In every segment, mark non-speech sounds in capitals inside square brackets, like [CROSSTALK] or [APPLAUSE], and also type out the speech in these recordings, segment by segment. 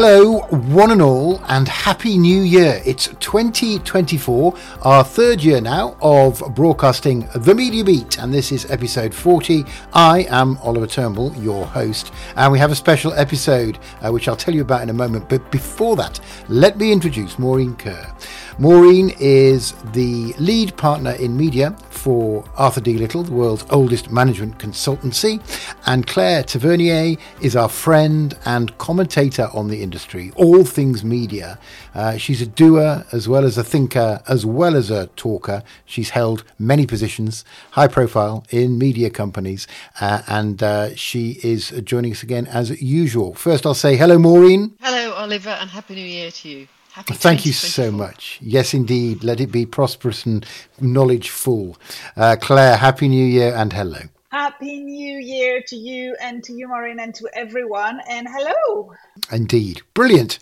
Hello, one and all, and Happy New Year. It's 2024, our third year now of broadcasting The Media Beat, and this is episode 40. I am Oliver Turnbull, your host, and we have a special episode uh, which I'll tell you about in a moment. But before that, let me introduce Maureen Kerr. Maureen is the lead partner in media for Arthur D. Little, the world's oldest management consultancy, and Claire Tavernier is our friend and commentator on the industry, all things media. Uh, she's a doer as well as a thinker, as well as a talker. She's held many positions, high profile, in media companies, uh, and uh, she is joining us again as usual. First, I'll say hello, Maureen. Hello, Oliver, and Happy New Year to you. Happy Thank you so much. Yes, indeed. Let it be prosperous and knowledge full. Uh, Claire, Happy New Year and hello. Happy New Year to you and to you, Maureen, and to everyone. And hello. Indeed. Brilliant.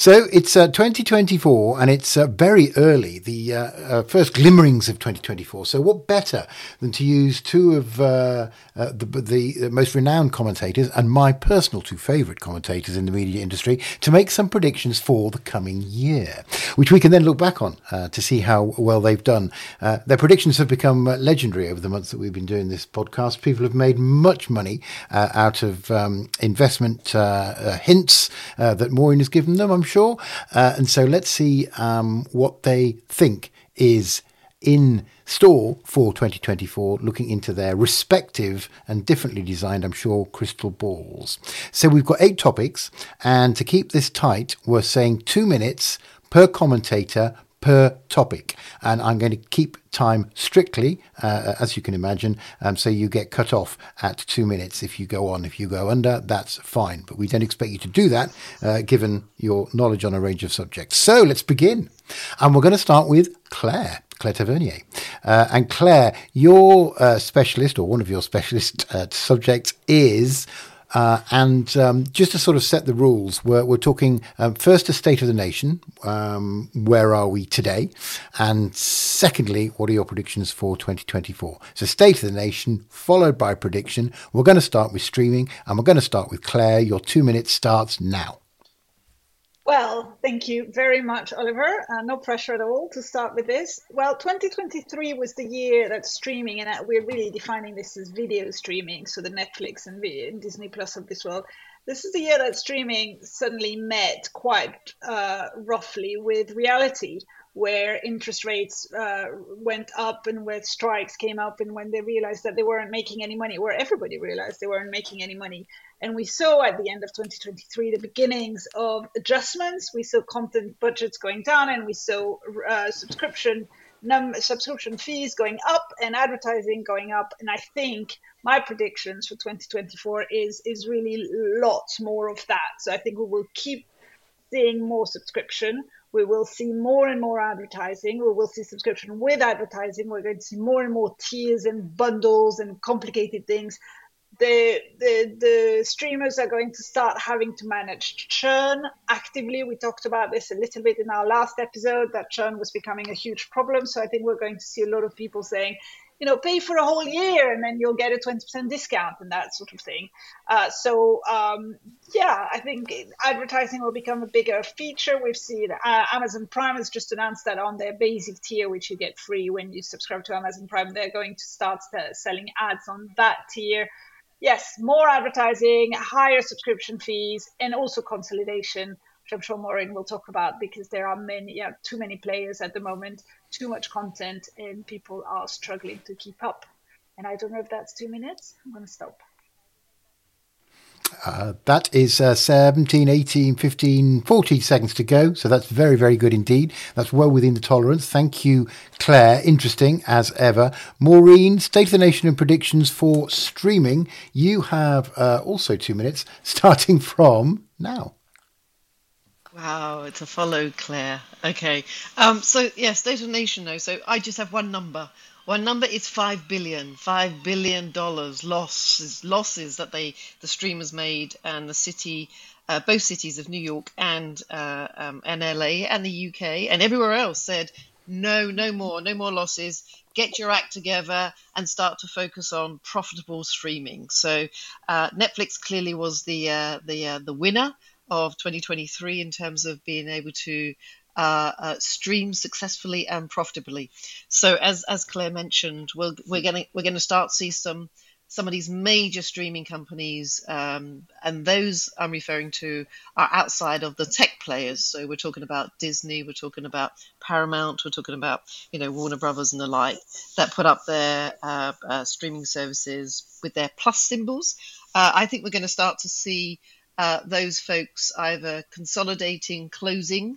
So it's uh, 2024 and it's uh, very early, the uh, uh first glimmerings of 2024. So, what better than to use two of uh, uh, the, the, most renowned commentators and my personal two favourite commentators in the media industry to make some predictions for the coming year, which we can then look back on to see how well they've done. their predictions have become legendary over the months that we've been doing this podcast. People have made much money out of um, investment hints that Maureen has given them. I'm sure. Uh, and so let's see um, what they think is in store for 2024, looking into their respective and differently designed, I'm sure, crystal balls. So we've got eight topics, and to keep this tight, we're saying two minutes per commentator per topic. And I'm going to keep time strictly, uh, as you can imagine. Um, so you get cut off at two minutes if you go on. If you go under, that's fine. But we don't expect you to do that, uh, given your knowledge on a range of subjects. So let's begin. And we're going to start with Claire. Claire Tavernier. Uh, and Claire, your uh, specialist or one of your [LAUGHS] specialist uh, subjects is uh, and um, just to sort of set the rules, we're, we're talking um, first a state of the nation. Um, where are we today? And secondly, what are your predictions for 2024? So, state of the nation, followed by prediction. We're going to start with streaming, and we're going to start with Claire. Your two minutes starts now. Well, thank you very much, Oliver. Uh, no pressure at all to start with this. Well, 2023 was the year that streaming, and uh, we're really defining this as video streaming, so the Netflix and Disney Plus of this world. This is the year that streaming suddenly met quite uh, roughly with reality, where interest rates uh, went up and where strikes came up, and when they realized that they weren't making any money, where everybody realized they weren't making any money and we saw at the end of 2023 the beginnings of adjustments. We saw content budgets going down, and we saw uh, subscription num- subscription fees going up and advertising going up. And I think my predictions for 2024 is is really lots more of that. So I think we will keep seeing more subscription. We will see more and more advertising. We will see subscription with advertising. We're going to see more and more tiers and bundles and complicated things the, the the streamers are going to start having to manage churn actively. We talked about this a little bit in our last episode that churn was becoming a huge problem. So I think we're going to see a lot of people saying, you know, pay for a whole year and then you'll get a 20% discount and that sort of thing. Uh, so, um, yeah, I think advertising will become a bigger feature. We've seen uh, Amazon Prime has just announced that on their basic tier, which you get free when you subscribe to Amazon Prime, they're going to start selling ads on that tier yes, more advertising, higher subscription fees, and also consolidation, which I'm sure Maureen will talk about because there are many, yeah, too many players at the moment, too much content, and people are struggling to keep up. And I don't know if that's two minutes. I'm going to stop. Uh, that is uh, 17, 18, 15, 40 seconds to go. So that's very, very good indeed. That's well within the tolerance. Thank you, Claire. Interesting as ever. Maureen, State of the Nation and predictions for streaming. You have uh, also two minutes [LAUGHS] starting from now. Wow, it's a follow, Claire. Okay. Um, so, yeah, State of Nation, though. So I just have one number one number is five billion, five billion dollars losses losses that they the streamers made, and the city, uh, both cities of New York and uh, um, and LA and the UK and everywhere else said no, no more, no more losses. Get your act together and start to focus on profitable streaming. So uh, Netflix clearly was the uh, the uh, the winner of 2023 in terms of being able to uh, uh, stream successfully and profitably. So, as as Claire mentioned, we'll, we're going we're going to start see some some of these major streaming companies, um, and those I'm referring to are outside of the tech players. So we're talking about Disney, we're talking about Paramount, we're talking about you know Warner Brothers and the like that put up their uh, uh, streaming services with their plus symbols. Uh, I think we're going to start to see uh, those folks either consolidating, closing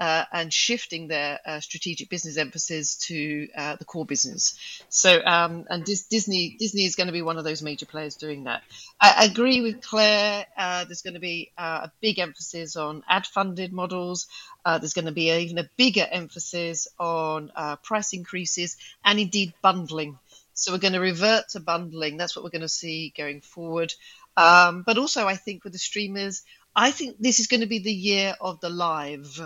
uh, and shifting their uh, strategic business emphasis to uh, the core business. So, um, and Dis- Disney Disney is going to be one of those major players doing that. I agree with Claire. Uh, there's going to be uh, a big emphasis on ad-funded models. Uh, there's going to be even a bigger emphasis on price increases and indeed bundling. So we're going to revert to bundling. That's what we're going to see going forward. Um, but also, I think with the streamers, I think this is going to be the year of the live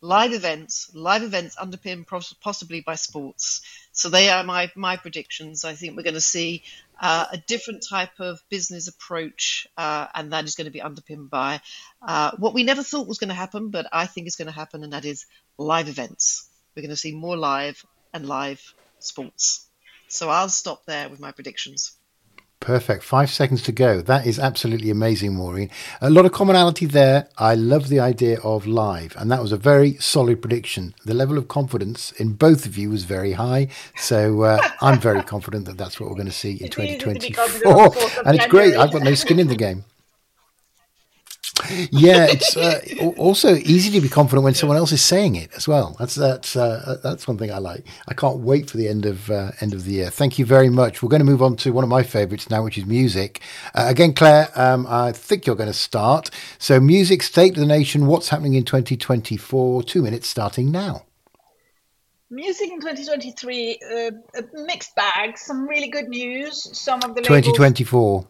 live events, live events underpinned possibly by sports. So they are my my predictions. I think we're going to see uh, a different type of business approach, uh, and that is going to be underpinned by uh, what we never thought was going to happen, but I think is going to happen, and that is live events. We're going to see more live and live sports. So I'll stop there with my predictions. Perfect. Five seconds to go. That is absolutely amazing, Maureen. A lot of commonality there. I love the idea of live, and that was a very solid prediction. The level of confidence in both of you was very high. So uh, I'm very confident that that's what we're going to see in 2024. And it's great. I've got no skin in the game yeah, it's uh, also easy to be confident when someone else is saying it as well. That's that's uh, that's one thing I like. I can't wait for the end of uh, end of the year. Thank you very much. We're going to move on to one of my favourites now, which is music. Uh, again, Claire, um, I think you're going to start. So, music, state of the nation. What's happening in 2024? Two minutes starting now. Music in 2023, uh, a mixed bag. Some really good news. Some of the 2024.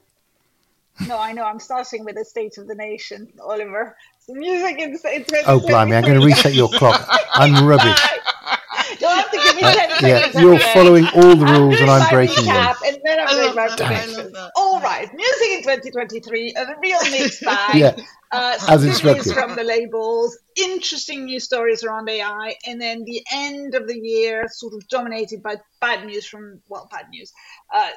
No, I know. I'm starting with the State of the Nation, Oliver. The music in Oh, blimey! I'm going to reset your clock. I'm rubbish. [LAUGHS] You'll have to give me 10 uh, yeah, You're following all the rules and I'm breaking them. And then I'm doing my predictions. All right, music in 2023, a real mixed [LAUGHS] bag. yeah. Uh, some news from the labels, interesting news stories around AI, and then the end of the year sort of dominated by bad news from well, bad news, uh,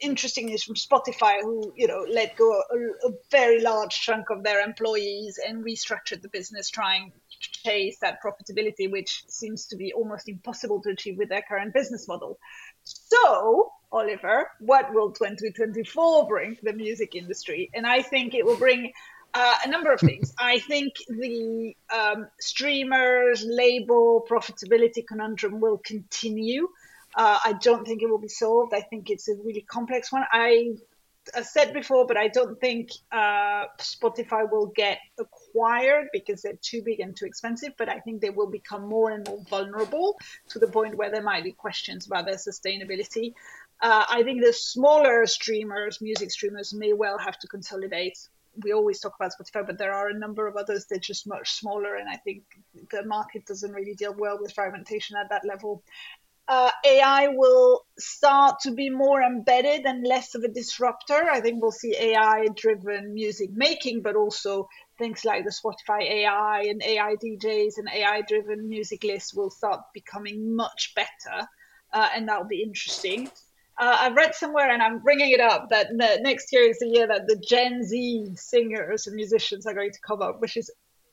interesting news from Spotify, who you know let go a, a very large chunk of their employees and restructured the business, trying to chase that profitability, which seems to be almost impossible to achieve with their current business model. So, Oliver, what will 2024 bring to the music industry? And I think it will bring uh, a number of things. I think the um, streamers label profitability conundrum will continue. Uh, I don't think it will be solved. I think it's a really complex one. I, I said before, but I don't think uh, Spotify will get acquired because they're too big and too expensive. But I think they will become more and more vulnerable to the point where there might be questions about their sustainability. Uh, I think the smaller streamers, music streamers, may well have to consolidate we always talk about Spotify, but there are a number of others that are just much smaller, and I think the market doesn't really deal well with fragmentation at that level. Uh, AI will start to be more embedded and less of a disruptor. I think we'll see AI driven music making, but also things like the Spotify AI and AI DJs and AI driven music lists will start becoming much better. Uh, and that'll be interesting. Uh, I've read somewhere, and I'm bringing it up, that next year is the year that the Gen Z singers and musicians are going to come up, which is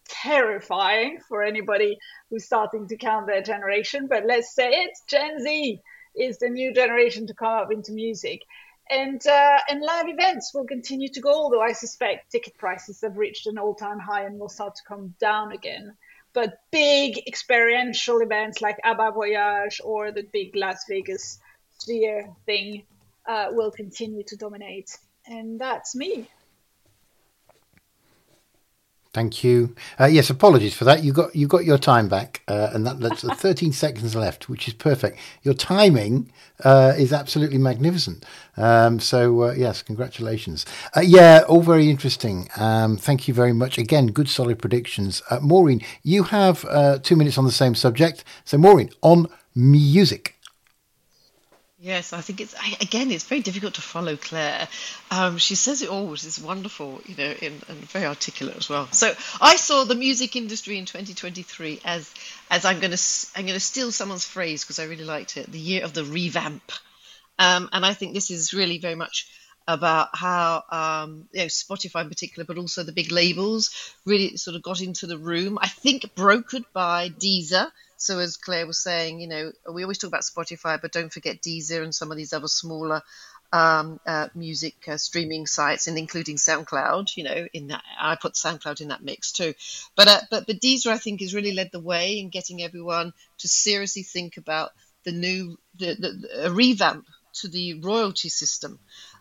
terrifying for anybody who's starting to count their generation. But let's say it, Gen Z is the new generation to come up into music. And uh, and live events will continue to go, although I suspect ticket prices have reached an all-time high and will start to come down again. But big experiential events like ABBA Voyage or the big Las Vegas sphere thing uh, will continue to dominate. And that's me. Thank you. Uh, yes, apologies for that. You got you got your time back, uh, and that, that's [LAUGHS] 13 seconds left, which is perfect. Your timing uh, is absolutely magnificent. Um, so uh, yes, congratulations. Uh, yeah, all very interesting. Um, thank you very much. Again, good solid predictions. Uh, Maureen, you have two minutes on the same subject. So Maureen, on music. Yes, I think it's I, again. It's very difficult to follow Claire. Um, she says it all, which is wonderful, you know, in, and very articulate as well. So I saw the music industry in 2023 as as I'm going to I'm going to steal someone's phrase because I really liked it. The year of the revamp, um, and I think this is really very much about how um, you know Spotify in particular, but also the big labels really sort of got into the room. I think brokered by Deezer so as Claire was saying, you know, we always talk about Spotify, but don't forget Deezer and some of these other smaller um, uh, music uh, streaming sites, and including SoundCloud. You know, in that I put SoundCloud in that mix too. But uh, but but Deezer, I think, has really led the way in getting everyone to seriously think about the new the, the, the revamp to the royalty system.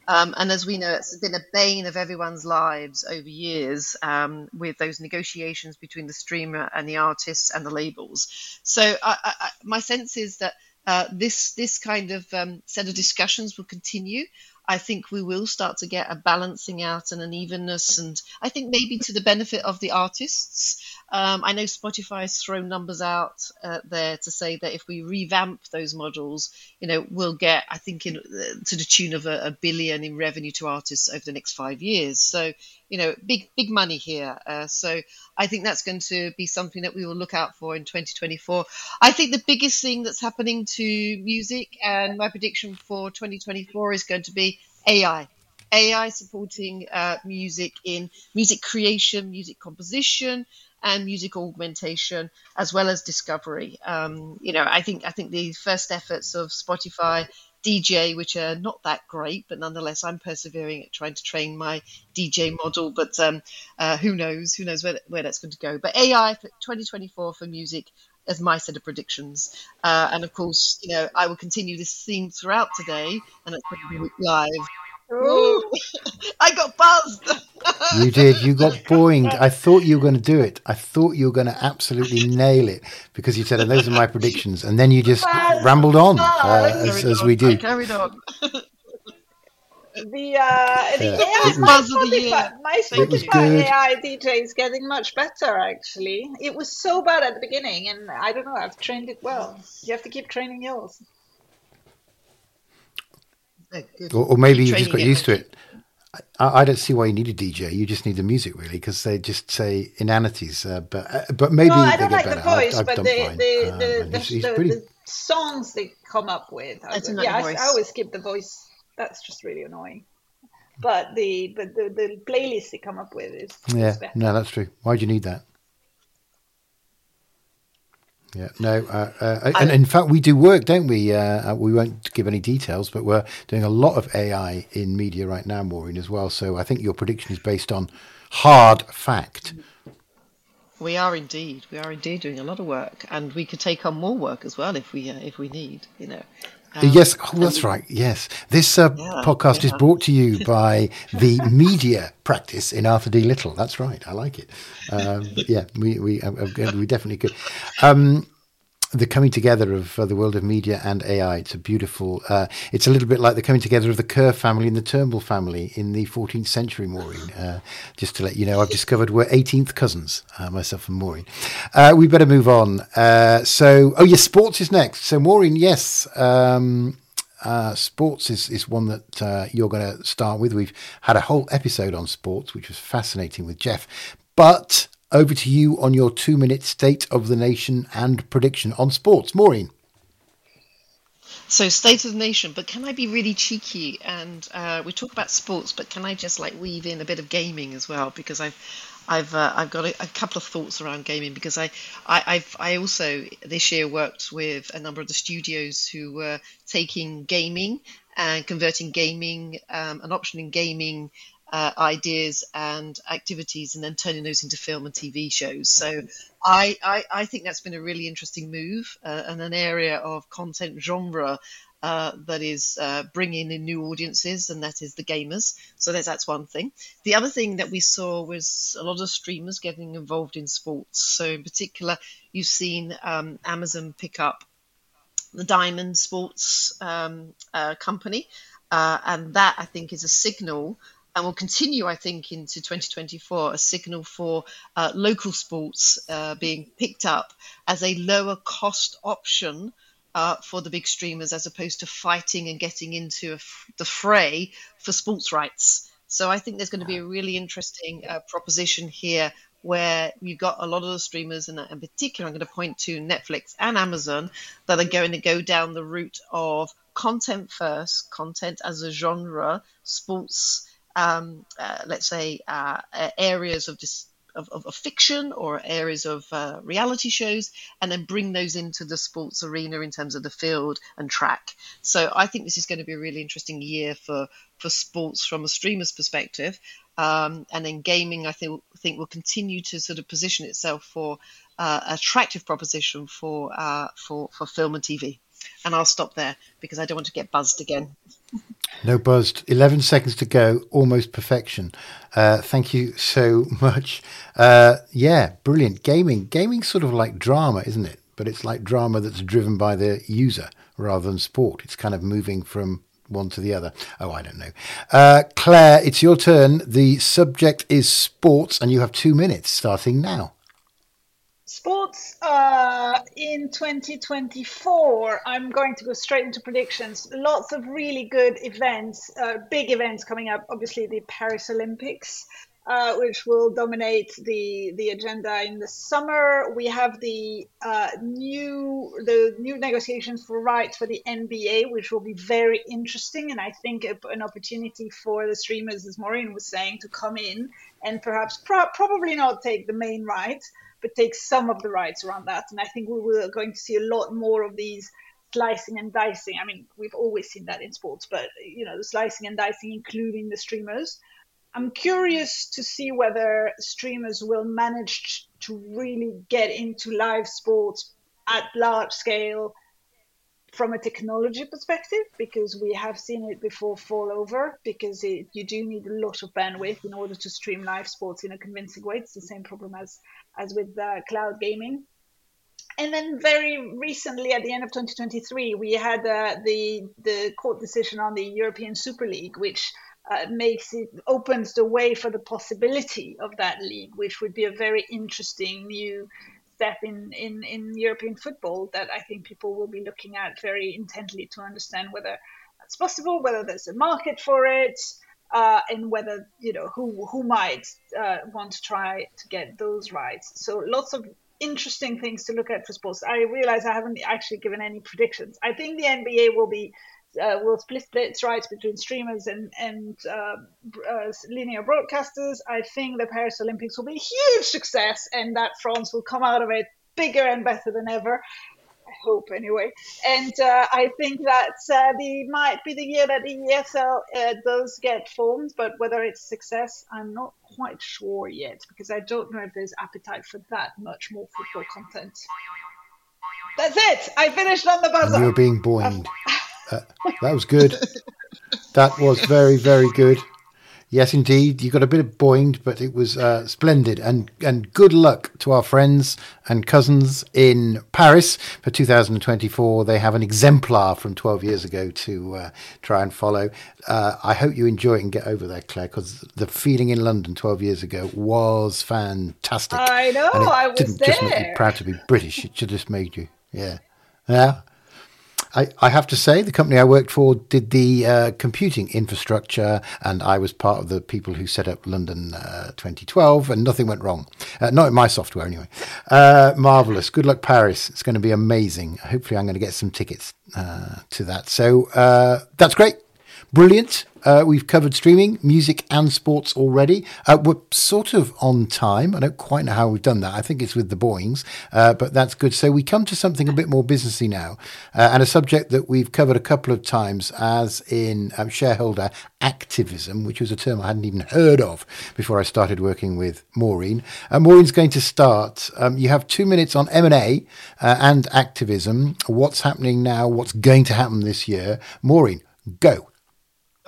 Um, and as we know, it's been a bane of everyone's lives over years um, with those negotiations between the streamer and the artists and the labels. So I, I, my sense is that uh, this this kind of um, set of discussions will continue. I think we will start to get a balancing out and an evenness, and I think maybe to the benefit of the artists. Um, I know Spotify has thrown numbers out uh, there to say that if we revamp those models, you know, we'll get, I think, in, uh, to the tune of a, a, billion in revenue to artists over the next five years. So, you know, big big money here. Uh, so I think that's going to be something that we will look out for in 2024. I think the biggest thing that's happening to music, and my prediction for 2024 is going to be AI. AI supporting uh, music in music creation, music composition, and music augmentation as well as discovery. Um, you know, I think I think the first efforts of Spotify DJ, which are not that great, but nonetheless, I'm persevering at trying to train my DJ model. But um, uh, who knows? Who knows where, where that's going to go? But AI for 2024 for music as my set of predictions. Uh, and of course, you know, I will continue this theme throughout today, and to be live Ooh. [LAUGHS] I got buzzed. you did. You got boinged. I thought you were going to do it. I thought you were going to absolutely nail it because you said, and those are my predictions. And then you just rambled on uh, as, as, we do. I carried on. the uh, the AI, my Spotify, my Spotify AI DJ is getting much better. Actually, it was so bad at the beginning, and I don't know. I've trained it well. You have to keep training yours. Or, or, maybe you just got used to it. I, I, don't see why you need a DJ. You just need the music, really, because they just say inanities. Uh, but uh, but maybe no, I don't like the voice, I've, I've but the the, um, the, the, he's, he's pretty... the, songs they come up with. yeah, I, I, always skip the voice. That's just really annoying. But the but the, the playlist they come up with is yeah. No, that's true. Why do you need that? Yeah, no, uh, uh, and in fact, we do work, don't we? Uh, uh, we won't give any details, but we're doing a lot of AI in media right now, Maureen, as well. So I think your prediction is based on hard fact. We are indeed, we are indeed doing a lot of work, and we could take on more work as well if we uh, if we need, you know. Um, yes, oh, that's right. Yes, this uh, yeah, podcast yeah. is brought to you [LAUGHS] by the media practice in Arthur D. Little. That's right. I like it. Um, yeah, we we uh, uh, we definitely could. Um, the coming together of uh, the world of media and AI. It's a beautiful. Uh, it's a little bit like the coming together of the Kerr family and the Turnbull family in the 14th century. Maureen, uh, just to let you know, I've discovered we're 18th cousins, uh, myself and Maureen. Uh, we better move on. Uh, so, oh yes, sports is next. So, Maureen, yes. Um, uh, sports is, is one that uh, you're going to start with. We've had a whole episode on sports, which was fascinating with Jeff. But over to you on your two minute state of the nation and prediction on sports. Maureen. So, state of the nation, but can I be really cheeky? And uh, we talk about sports, but can I just like weave in a bit of gaming as well? Because I've I've uh, I've got a, a, couple of thoughts around gaming because I, I I've I also this year worked with a number of the studios who were taking gaming and converting gaming um, an option in gaming uh, ideas and activities and then turning those into film and TV shows. So I, I, I think that's been a really interesting move uh, and an area of content genre uh, that is uh, bringing in new audiences, and that is the gamers. So that's, one thing. The other thing that we saw was a lot of streamers getting involved in sports. So in particular, you've seen um, Amazon pick up the Diamond Sports um, uh, company. Uh, and that I think is a signal and will continue, I think, into 2024, a signal for uh, local sports uh, being picked up as a lower cost option uh, for the big streamers as opposed to fighting and getting into the fray for sports rights. So I think there's going to be a really interesting uh, proposition here where you've got a lot of the streamers, and in particular, I'm going to point to Netflix and Amazon, that are going to go down the route of content first, content as a genre, sports, um, uh, let's say, uh, areas of, dis- of, of, of, fiction or areas of uh, reality shows, and then bring those into the sports arena in terms of the field and track. So I think this is going to be a really interesting year for, for sports from a streamer's perspective. Um, and then gaming, I think, think will continue to sort of position itself for uh, attractive proposition for uh, for for film and TV. And I'll stop there because I don't want to get buzzed again. No buzzed. Eleven seconds to go. Almost perfection. Uh, thank you so [LAUGHS] much. Uh, yeah, brilliant. Gaming. Gaming sort of like drama, isn't it? But it's like drama that's driven by the user rather than sport. It's kind of moving from one to the other. Oh, I don't know. Uh, Claire, it's your turn. The subject is sports, and you have two minutes starting now. Sports uh, in 2024, I'm going to go straight into predictions. Lots of really good events, uh, big events coming up. Obviously, the Paris Olympics uh, which will dominate the the agenda in the summer. We have the uh, new the new negotiations for rights for the NBA, which will be very interesting, and I think an opportunity for the streamers, as Maureen was saying, to come in and perhaps pro- probably not take the main rights, but take some of the rights around that. And I think we were going to see a lot more of these slicing and dicing. I mean, we've always seen that in sports, but you know, the slicing and dicing, including the streamers. I'm curious to see whether streamers will manage to really get into live sports at large scale from a technology perspective because we have seen it before fall over because it, you do need a lot of bandwidth in order to stream live sports in a convincing way. It's the same problem as as with uh, cloud gaming. And then very recently at the end of 2023 we had uh, the the court decision on the european super league which uh, makes it opens the way for the possibility of that league, which would be a very interesting new step in, in, in European football that I think people will be looking at very intently to understand whether that's possible, whether there's a market for it, uh, and whether you know who who might uh, want to try to get those rights. So lots of interesting things to look at for sports. I realize I haven't actually given any predictions. I think the NBA will be uh, will split its rights between streamers and and uh, uh, linear broadcasters. I think the Paris Olympics will be a huge success, and that France will come out of it bigger and better than ever. I hope anyway. And uh, I think that uh, the might be the year that the ESL uh, does get formed, but whether it's success, I'm not quite sure yet because I don't know if there's appetite for that much more football content. That's it. I finished on the buzzer. You're being boinged. [LAUGHS] Uh, that was good. that was very, very good. Yes, indeed. You got a bit of boinged, but it was uh, splendid. And and good luck to our friends and cousins in Paris for 2024. They have an exemplar from 12 years ago to uh, try and follow. Uh, I hope you enjoy it and get over there, Claire, because the feeling in London 12 years ago was fantastic. I know. I was didn't there. just make you proud to be British. It just made you, yeah, yeah. I, I, have to say, the company I worked for did the uh, computing infrastructure, and I was part of the people who set up London uh, 2012, and nothing went wrong. Uh, not in my software, anyway. Uh, marvelous. Good luck, Paris. It's going to be amazing. Hopefully, I'm going to get some tickets uh, to that. So uh, that's great. Brilliant. Uh, we've covered streaming, music, and sports already. Uh, we're sort of on time. I don't quite know how we've done that. I think it's with the Boeings, uh, but that's good. So we come to something a bit more businessy now, uh, and a subject that we've covered a couple of times, as in um, shareholder activism, which was a term I hadn't even heard of before I started working with Maureen. Uh, Maureen's going to start. Um, you have two minutes on M and A and activism. What's happening now? What's going to happen this year? Maureen, go.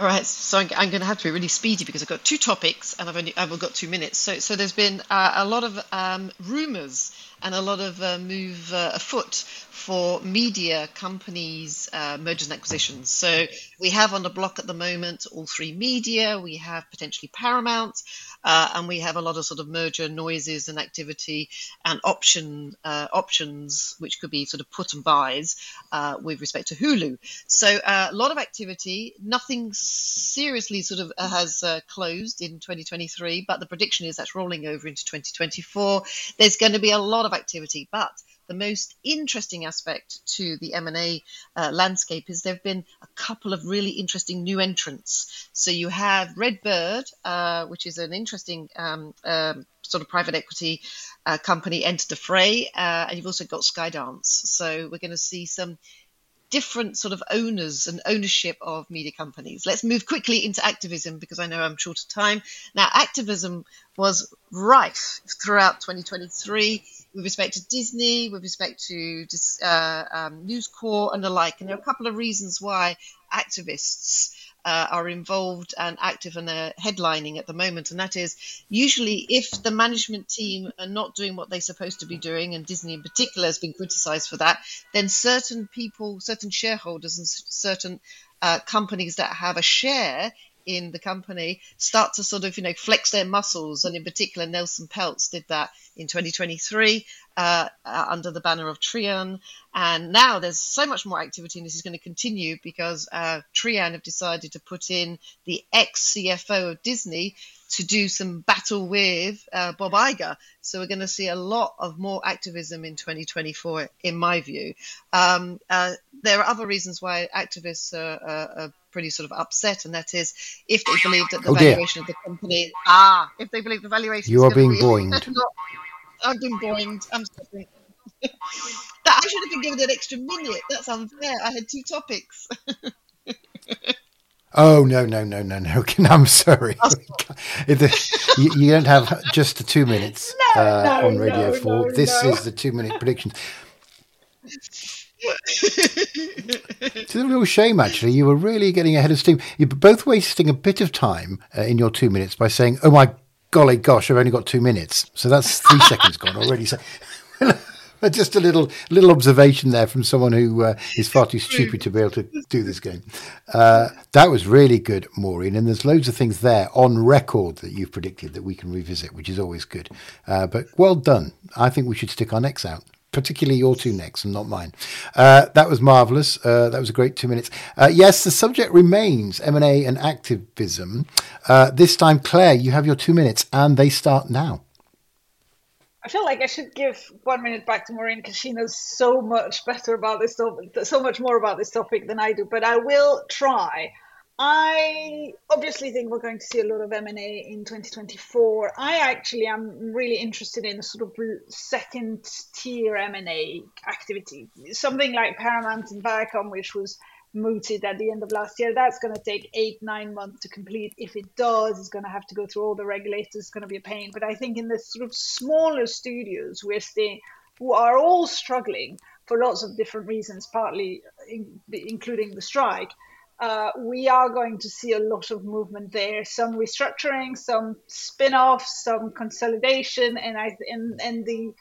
All right, so I'm, going to have to be really speedy because I've got two topics and I've only I've only got two minutes. So, so there's been uh, a lot of um, rumours and a lot of uh, move uh, afoot for media companies uh, mergers and acquisitions. So we have on the block at the moment All3Media, we have potentially Paramount, uh, and we have a lot of sort of merger noises and activity and option uh, options, which could be sort of put and buys uh, with respect to Hulu. So uh, a lot of activity. Nothing seriously sort of has uh, closed in 2023, but the prediction is that's rolling over into 2024. There's going to be a lot of activity, but the most interesting aspect to the M&A uh, landscape is there have been a couple of really interesting new entrants. So you have Redbird, uh, which is an interesting um, um, sort of private equity uh, company, entered the fray, uh, and you've also got Skydance. So we're going to see some different sort of owners and ownership of media companies. Let's move quickly into activism because I know I'm short of time. Now, activism was rife throughout 2023 with respect to Disney, with respect to uh, um, News Corp and the like. And there are a couple of reasons why activists uh, are involved and active and they're headlining at the moment. And that is usually if the management team are not doing what they're supposed to be doing, and Disney in particular has been criticized for that, then certain people, certain shareholders, and certain uh, companies that have a share in the company start to sort of you know flex their muscles and in particular Nelson Peltz did that in 2023 uh, uh, under the banner of Trian and now there's so much more activity and this is going to continue because uh, Trian have decided to put in the ex CFO of Disney to do some battle with uh, Bob Iger. So we're going to see a lot of more activism in 2024, in my view. Um, uh, there are other reasons why activists are, are, are, pretty sort of upset, and that is if they believe that the oh valuation of the company, ah, if they believe the valuation, you are being be, boinged. I've been boinged. I'm sorry. [LAUGHS] that I should have been given an extra minute. That's unfair. I had two topics. [LAUGHS] Oh no no no no no! [LAUGHS] I'm sorry. you, you, don't have just the two minutes no, uh, no, on Radio no, Four. this is the two minute predictions. It's a real shame, actually. You were really getting ahead of steam. You're both wasting a bit of time uh, in your two minutes by saying, "Oh my golly gosh, I've only got two minutes." So that's three [LAUGHS] seconds gone already. So. [LAUGHS] just a little little observation there from someone who uh, is far too stupid to be able to do this game. Uh, that was really good, Maureen. And there's loads of things there on record that you've predicted that we can revisit, which is always good. Uh, but well done. I think we should stick our necks out. Particularly your two necks and not mine. Uh, that was marvelous. Uh, that was a great two minutes. Uh, yes, the subject remains M and activism. this time, Claire, you have your two minutes, and they start now. I feel like I should give one minute back to Maureen because she knows so much better about this topic, so much more about this topic than I do. But I will try. I obviously think we're going to see a lot of M&A in 2024. I actually am really interested in sort of second tier M&A activity, something like Paramount and Viacom, which was mooted at the end of last year. That's going to take eight, nine months to complete. If it does, it's going to have to go through all the regulators. It's going to be a pain. But I think in the sort of smaller studios, we're seeing who are all struggling for lots of different reasons, partly in, including the strike. Uh, we are going to see a lot of movement there. Some restructuring, some spin-offs, some consolidation, and I and and the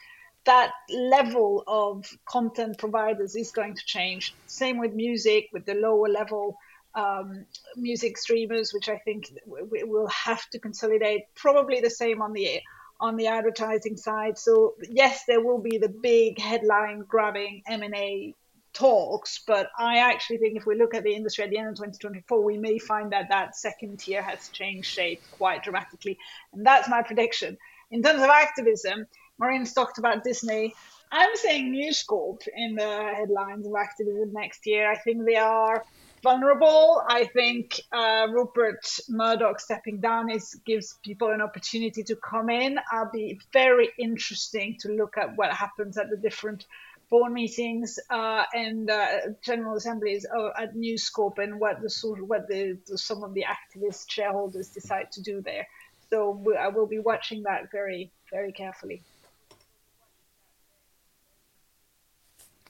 that level of content providers is going to change. Same with music, with the lower level um, music streamers, which I think we will have to consolidate. Probably the same on the on the advertising side. So yes, there will be the big headline grabbing M and A talks, but I actually think if we look at the industry at the end of 2024, we may find that that second tier has changed shape quite dramatically, and that's my prediction. In terms of activism, Maureen's talked about Disney. I'm saying News Corp in the headlines of activism next year. I think they are vulnerable. I think uh, Rupert Murdoch stepping down is gives people an opportunity to come in. I'll be very interesting to look at what happens at the different board meetings uh, and uh, general assemblies at News Corp and what the sort of, what the, some of the activist shareholders decide to do there. So I will be watching that very very carefully.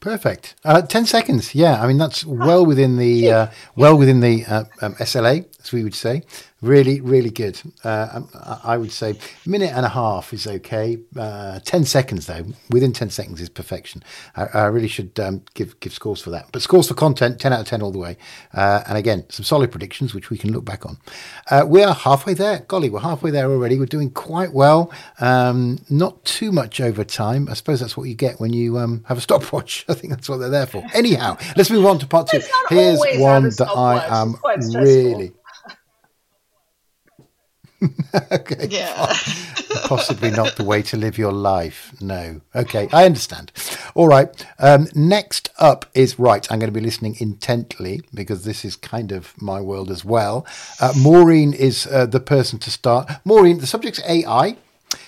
Perfect. Uh, Ten seconds. Yeah, I mean that's well within the uh, well within the uh, um, SLA, as we would say. Really, really good. Uh, um, I would say minute and a half is okay. Uh, ten seconds though, within ten seconds is perfection. I, I really should um, give give scores for that. But scores for content, ten out of ten all the way. Uh, and again, some solid predictions which we can look back on. Uh, we are halfway there. Golly, we're halfway there already. We're doing quite well. Um, not too much over time. I suppose that's what you get when you um, have a stopwatch. [LAUGHS] I think that's what they're there for. Anyhow, let's move on to part two. Here's one that I am really [LAUGHS] okay. Yeah. [LAUGHS] Possibly not the way to live your life. No. Okay, I understand. All right. Um, next up is right. I'm going to be listening intently because this is kind of my world as well. Uh, Maureen is uh, the person to start. Maureen, the subject's AI.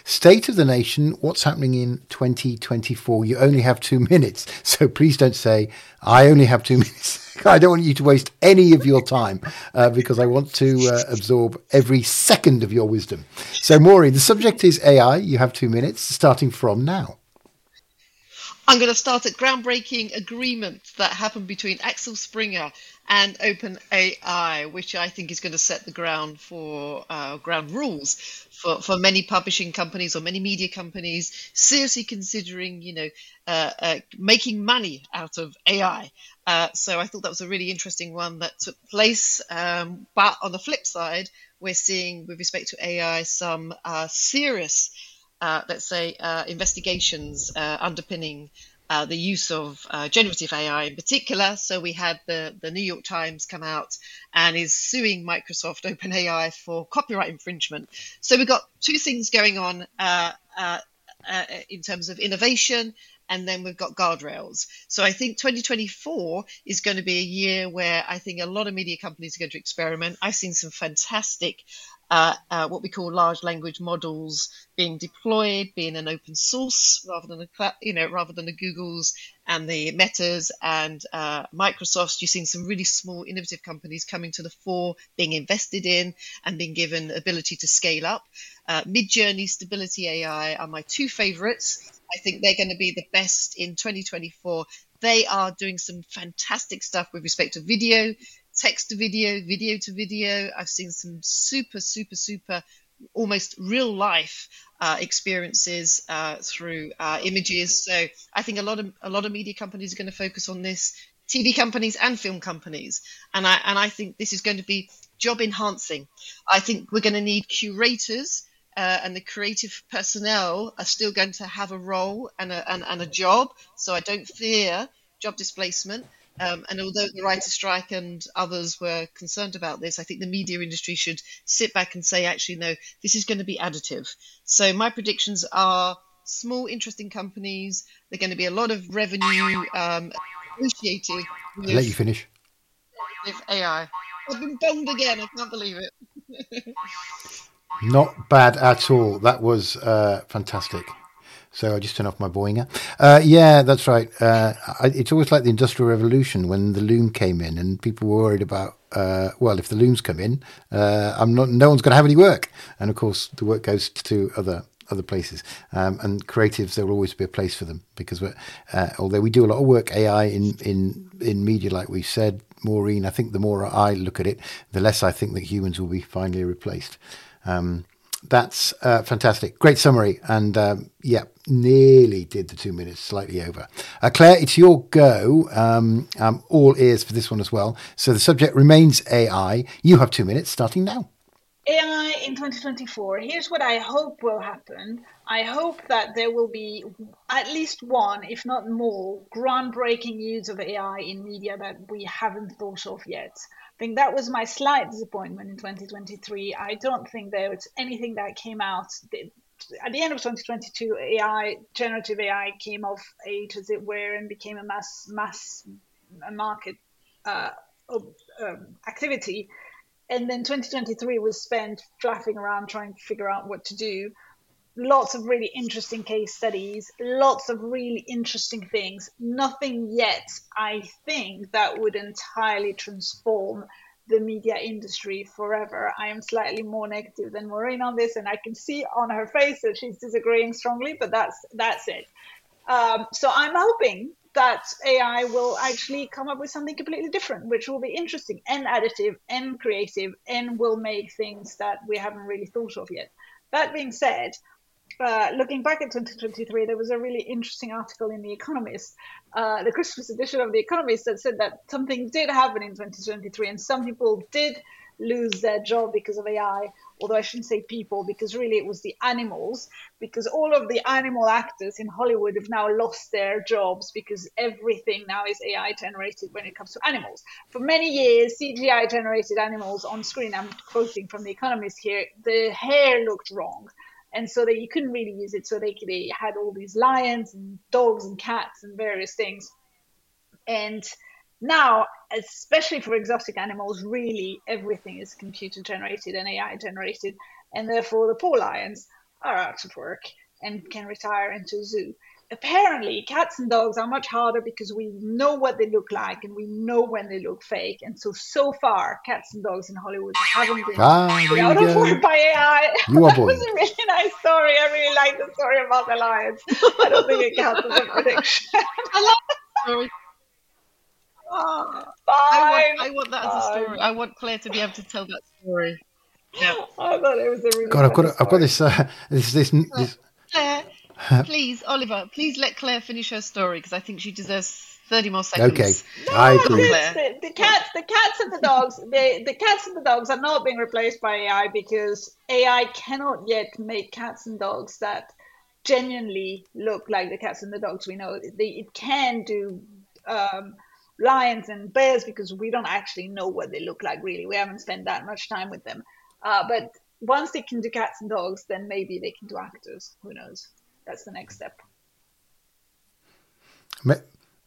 State of the nation, what's happening in 2024? You only have two minutes. [LAUGHS] So please don't say, I only have two [LAUGHS] minutes. I don't want you to waste any of your time uh, because I want to uh, absorb every second of your wisdom. So, Maureen, the subject is AI. You have two minutes starting from now. I'm going to start at groundbreaking agreement that happened between Axel Springer and OpenAI, which I think is going to set the ground for uh, ground rules for, for many publishing companies or many media companies seriously considering, you know, uh, uh, making money out of AI. Uh, so I thought that was a really interesting one that took place. Um, but on the flip side, we're seeing, with respect to AI, some uh, serious, uh, let's say, investigations underpinning uh, the use of uh, generative AI in particular. So we had the, the New York Times come out and is suing Microsoft OpenAI for copyright infringement. So we've got two things going on uh, uh, uh in terms of innovation. And then we've got guardrails. So I think 2024 is going to be a year where I think a lot of media companies are going to experiment. I've seen some fantastic uh, uh, what we call large language models being deployed, being an open source rather than a you know rather than the Googles and the Metas and uh, Microsofts. You're seeing some really small innovative companies coming to the fore, being invested in and being given ability to scale up. Uh, Midjourney, Stability AI are my two favorites. I think they're going to be the best in 2024. They are doing some fantastic stuff with respect to video text to video, video to video. I've seen some super, super, super, almost real life uh, experiences uh, through uh, images. So I think a lot of a lot of media companies are going to focus on this. TV companies and film companies, and I and I think this is going to be job enhancing. I think we're going to need curators. Uh, and the creative personnel are still going to have a role and a, and, and a job. So I don't fear job displacement. Um, and although the writer strike and others were concerned about this, I think the media industry should sit back and say, actually, no, this is going to be additive. So my predictions are small, interesting companies. They're going to be a lot of revenue um, associated with, let you finish. with AI. I've been bombed again. I can't believe it. [LAUGHS] Not bad at all. That was uh, fantastic. So I just turn off my Boeing. Uh, yeah, that's right. Uh, it's always like the Industrial Revolution when the loom came in, and people were worried about. Uh, well, if the looms come in, uh, I'm not. No one's going to have any work, and of course, the work goes to other other places. Um, and creatives, there will always be a place for them because, uh, although we do a lot of work AI in in in media, like we said, Maureen, I think the more I look at it, the less I think that humans will be finally replaced. Um, that's uh, fantastic. Great summary. And um, yeah, nearly did the two minutes, slightly over. Uh, Claire, it's your go. Um, I'm all ears for this one as well. So the subject remains AI. You have two minutes starting now. AI in 2024. Here's what I hope will happen. I hope that there will be at least one, if not more, groundbreaking use of AI in media that we haven't thought of yet think that was my slight disappointment in 2023. I don't think there was anything that came out. At the end of 2022, AI, generative AI, came of age, as it were, and became a mass mass market uh, um, activity. And then 2023 was spent drafting around trying to figure out what to do lots of really interesting case studies, lots of really interesting things. Nothing yet, I think, that would entirely transform the media industry forever. I am slightly more negative than Maureen on this, and I can see on her face that she's disagreeing strongly, but that's that's it. Um, so I'm hoping that AI will actually come up with something completely different, which will be interesting and additive and creative and will make things that we haven't really thought of yet. That being said, uh, looking back at 2023, there was a really interesting article in The Economist, uh, the Christmas edition of The Economist, that said that something did happen in 2023 and some people did lose their job because of AI, although I shouldn't say people because really it was the animals, because all of the animal actors in Hollywood have now lost their jobs because everything now is AI generated when it comes to animals. For many years, CGI generated animals on screen, I'm quoting from The Economist here, the hair looked wrong. And so that you couldn't really use it. So they, they had all these lions and dogs and cats and various things. And now, especially for exotic animals, really everything is computer generated and AI generated, and therefore the poor lions are out of work and can retire into a zoo. Apparently, cats and dogs are much harder because we know what they look like and we know when they look fake. And so, so far, cats and dogs in Hollywood haven't been ah, out of work by AI. You are [LAUGHS] that was a really nice story. I really like the story about the lions. I don't think it counts as a [LAUGHS] prediction. I love the story. Oh, [LAUGHS] I want, I want that as a story. I want Claire to be able to tell that story. Yeah. I thought it was a really God, I've got, funny I've got this, uh, this, this, this. Claire, [LAUGHS] please, Oliver, please let Claire finish her story because I think she deserves 30 more seconds. Okay, I agree. The, the cats, the cats and the dogs, the, the cats and the dogs are not being replaced by AI because AI cannot yet make cats and dogs that genuinely look like the cats and the dogs we know. They, it can do um, lions and bears because we don't actually know what they look like really. We haven't spent that much time with them. Uh, but once they can do cats and dogs, then maybe they can do actors. Who knows? That's the next step.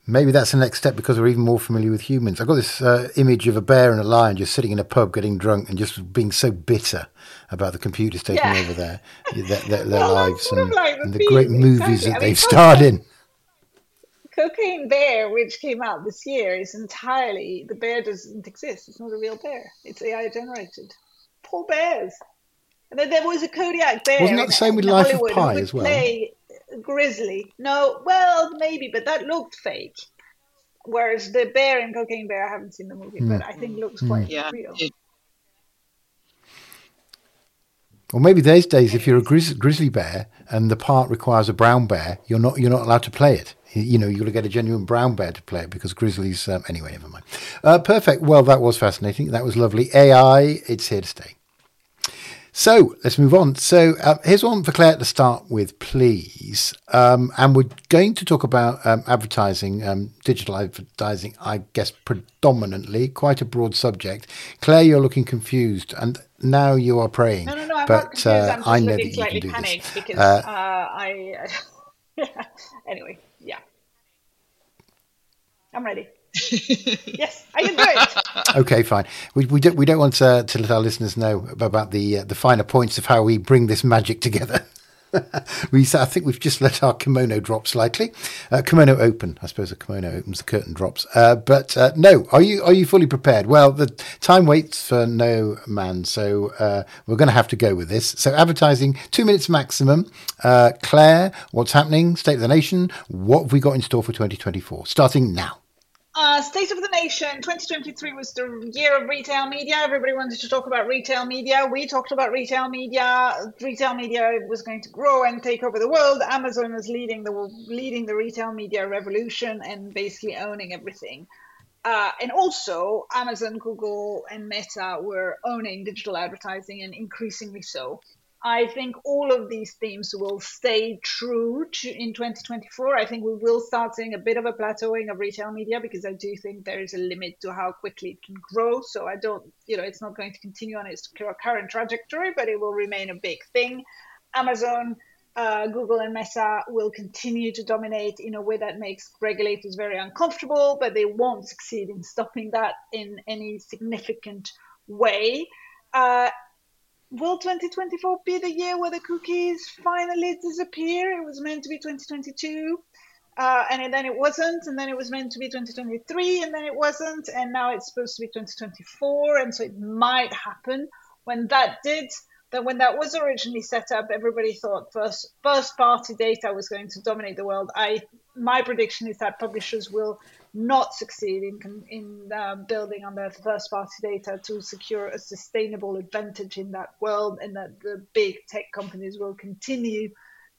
Maybe that's the next step because we're even more familiar with humans. I've got this uh, image of a bear and a lion just sitting in a pub getting drunk and just being so bitter about the computers taking Yeah. over their [LAUGHS] their, their, their Well, lives and, like the and the great movies exactly. that I they've first starred in. Cocaine Bear, which came out this year, is entirely the bear doesn't exist. It's not a real bear. It's AI generated. Poor bears. And then there was a Kodiak bear. Wasn't that the same with in Life of Hollywood who Pi as well? Play Grizzly. No, well, maybe, but that looked fake. Whereas the bear in Cocaine Bear, I haven't seen the movie, Hmm. but I think looks quite Yeah. real. it- Or maybe these days, if you're a grizz- grizzly bear and the part requires a brown bear, you're not you're not allowed to play it. You, you know, you've got to get a genuine brown bear to play it because grizzlies. Um, anyway, never mind. Uh, perfect. Well, that was fascinating. That was lovely. AI, it's here to stay. So let's move on. So uh, here's one for Claire to start with, please. Um, and we're going to talk about um, advertising, um, digital advertising, I guess predominantly, quite a broad subject. Claire, you're looking confused, and now you are praying. No, no, no, I'm but not confused. uh, I'm just I know looking that you slightly can do panicked this. because Uh, uh, I. [LAUGHS] anyway, yeah. I'm ready. [LAUGHS] yes, I can do it. [LAUGHS] Okay, fine. We, we don't we don't want to, to let our listeners know about the uh, the finer points of how we bring this magic together. [LAUGHS] we I think we've just let our kimono drop slightly. Uh, kimono open, I suppose. A kimono opens, the curtain drops. Uh, but uh, no, are you are you fully prepared? Well, the time waits for no man, so uh, we're going to have to go with this. So advertising, two minutes maximum. Uh, Claire, what's happening? State of the nation. What have we got in store for 2024? Starting now. Uh, State of the Nation 2023 was the year of retail media. Everybody wanted to talk about retail media. We talked about retail media. Retail media was going to grow and take over the world. Amazon was leading the leading the retail media revolution and basically owning everything. Uh, and also, Amazon, Google, and Meta were owning digital advertising and increasingly so. I think all of these themes will stay true to, in 2024. I think we will start seeing a bit of a plateauing of retail media because I do think there is a limit to how quickly it can grow. So I don't, you know, it's not going to continue on its current trajectory, but it will remain a big thing. Amazon, uh, Google, and Meta will continue to dominate in a way that makes regulators very uncomfortable, but they won't succeed in stopping that in any significant way. Uh, will 2024 be the year where the cookies finally disappear? It was meant to be 2022. Uh, and then it wasn't, and then it was meant to be 2023, and then it wasn't, and now it's supposed to be 2024, and so it might happen. When that did, that when that was originally set up, everybody thought first first party data was going to dominate the world. I my prediction is that publishers will not succeed in in uh, building on their first party data to secure a sustainable advantage in that world, and that the big tech companies will continue